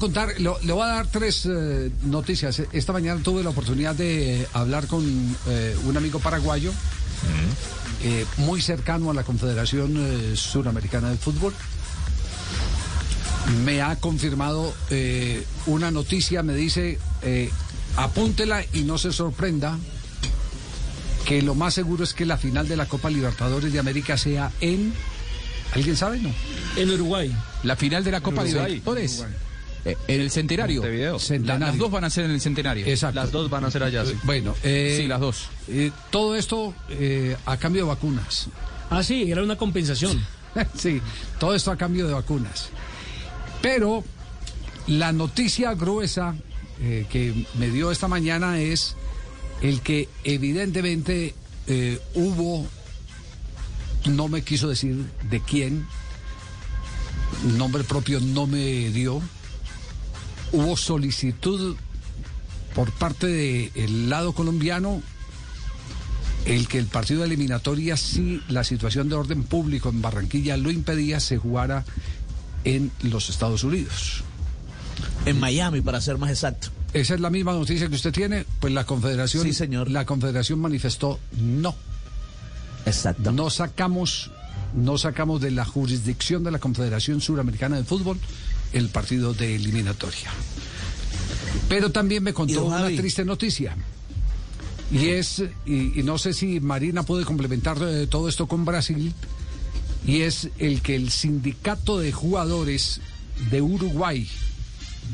Contar, lo- le voy a dar tres eh, noticias. Esta mañana tuve la oportunidad de hablar con eh, un amigo paraguayo eh, muy cercano a la Confederación eh, Suramericana de Fútbol. Me ha confirmado eh, una noticia, me dice, eh, apúntela y no se sorprenda que lo más seguro es que la final de la Copa Libertadores de América sea en... ¿Alguien sabe? No. En Uruguay. La final de la Copa Uruguay. Libertadores. Eh, en el centenario. Montevideo. La- Centenario. las dos van a ser en el centenario. Exacto. Las dos van a ser allá, sí. Bueno, eh, Sí, las dos. eh, todo esto eh, a cambio de vacunas. Ah, sí, era una compensación. sí, todo esto a cambio de vacunas. Pero la noticia gruesa eh, que me dio esta mañana es el que evidentemente eh, hubo, no me quiso decir de quién, nombre propio no me dio, hubo solicitud por parte del lado colombiano el que el partido de eliminatoria, si la situación de orden público en Barranquilla lo impedía, se jugara en los Estados Unidos. En Miami, para ser más exacto. Esa es la misma noticia que usted tiene, pues la Confederación, Sí, señor. la Confederación manifestó no, Exacto. no sacamos, no sacamos de la jurisdicción de la Confederación Suramericana de Fútbol el partido de eliminatoria. Pero también me contó una triste noticia. Y es, y, y no sé si Marina puede complementar eh, todo esto con Brasil, y es el que el sindicato de jugadores de Uruguay,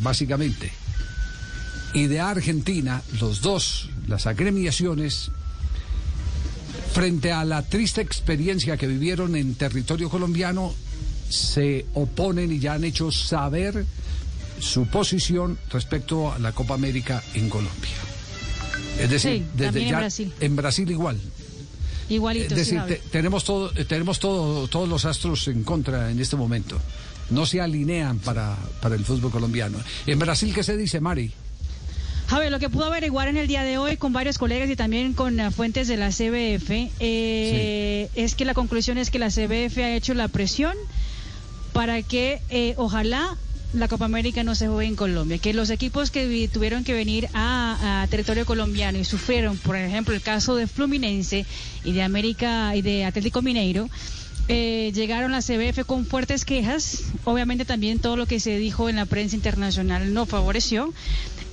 básicamente, y de Argentina, los dos, las agremiaciones, frente a la triste experiencia que vivieron en territorio colombiano, se oponen y ya han hecho saber su posición respecto a la Copa América en Colombia. Es decir, Sí, desde en Brasil. en Brasil igual. Igualito. Es decir, te- tenemos todo, tenemos todo, todos los astros en contra en este momento. No se alinean para, para el fútbol colombiano. En Brasil, ¿qué se dice, Mari? Javi, lo que pudo averiguar en el día de hoy con varios colegas y también con eh, fuentes de la CBF eh, es que la conclusión es que la CBF ha hecho la presión para que eh, ojalá la Copa América no se juegue en Colombia, que los equipos que vi- tuvieron que venir a, a territorio colombiano y sufrieron, por ejemplo, el caso de Fluminense y de América y de Atlético Mineiro, eh, llegaron a la CBF con fuertes quejas. Obviamente también todo lo que se dijo en la prensa internacional no favoreció.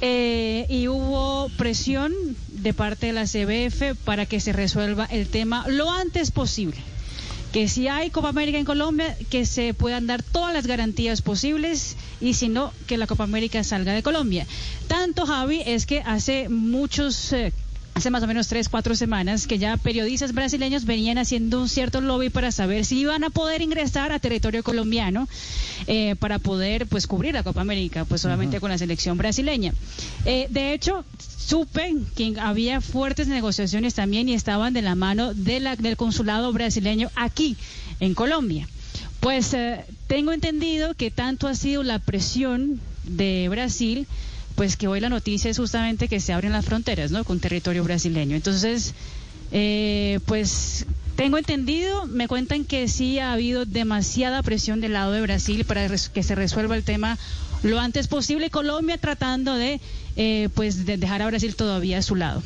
Eh, y hubo presión de parte de la CBF para que se resuelva el tema lo antes posible. Que si hay Copa América en Colombia, que se puedan dar todas las garantías posibles y si no, que la Copa América salga de Colombia. Tanto, Javi, es que hace muchos... eh, Hace más o menos tres, cuatro semanas que ya periodistas brasileños venían haciendo un cierto lobby para saber si iban a poder ingresar a territorio colombiano eh, para poder pues cubrir la Copa América, pues obviamente con la selección brasileña. Eh, de hecho, supe que había fuertes negociaciones también y estaban de la mano de la- del consulado brasileño aquí en Colombia. Pues eh, tengo entendido que tanto ha sido la presión de Brasil, pues que hoy la noticia es justamente que se abren las fronteras, ¿no? Con territorio brasileño. Entonces, eh, pues tengo entendido, me cuentan que sí ha habido demasiada presión del lado de Brasil para que se resuelva el tema lo antes posible. Colombia tratando de, eh, pues, de dejar a Brasil todavía a su lado.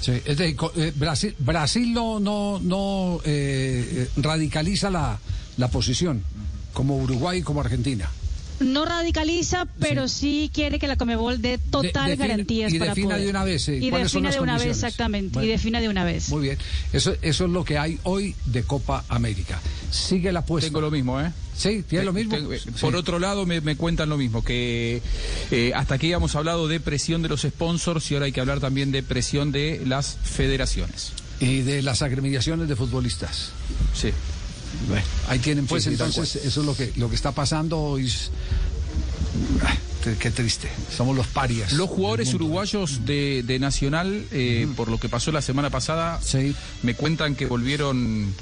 Sí, es co- eh, Brasil, Brasil no, no, no eh, eh, radicaliza la, la posición, como Uruguay y como Argentina. No radicaliza, pero sí, quiere que la Comebol dé total defina- garantías y para defina poder. de una vez, eh, y son defina las de una vez, exactamente. Bueno. Y defina de una vez. Muy bien, eso, eso es lo que hay hoy de Copa América. Sigue la apuesta. Tengo lo mismo, ¿eh? Sí, tiene lo mismo. Tengo- eh, Sí. Por otro lado, me, me cuentan lo mismo, que eh, hasta aquí habíamos hablado de presión de los sponsors y ahora hay que hablar también de presión de las federaciones. Y de las agremiaciones de futbolistas. Sí. Ahí tienen pues Sí, sí, tal entonces eso es lo que lo que está pasando y s- Qué, triste. Somos los parias. Los jugadores uruguayos de, de Nacional, eh, por lo que pasó la semana pasada, Sí. me cuentan que volvieron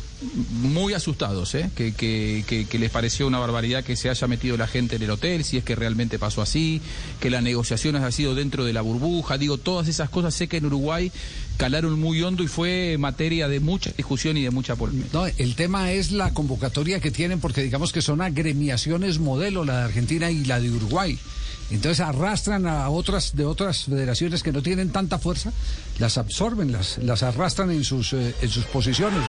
muy asustados, ¿eh? que, que- que- que les pareció una barbaridad que se haya metido la gente en el hotel, si es que realmente pasó así, que las negociaciones ha sido dentro de la burbuja, digo, todas esas cosas sé que en Uruguay calaron muy hondo y fue materia de mucha discusión y de mucha polémica. No, el tema es la convocatoria que tienen, porque digamos que son agremiaciones modelo, la de Argentina y la de Uruguay. Entonces arrastran a otras de otras federaciones que no tienen tanta fuerza, las absorben, las, las arrastran en sus, eh, en sus posiciones.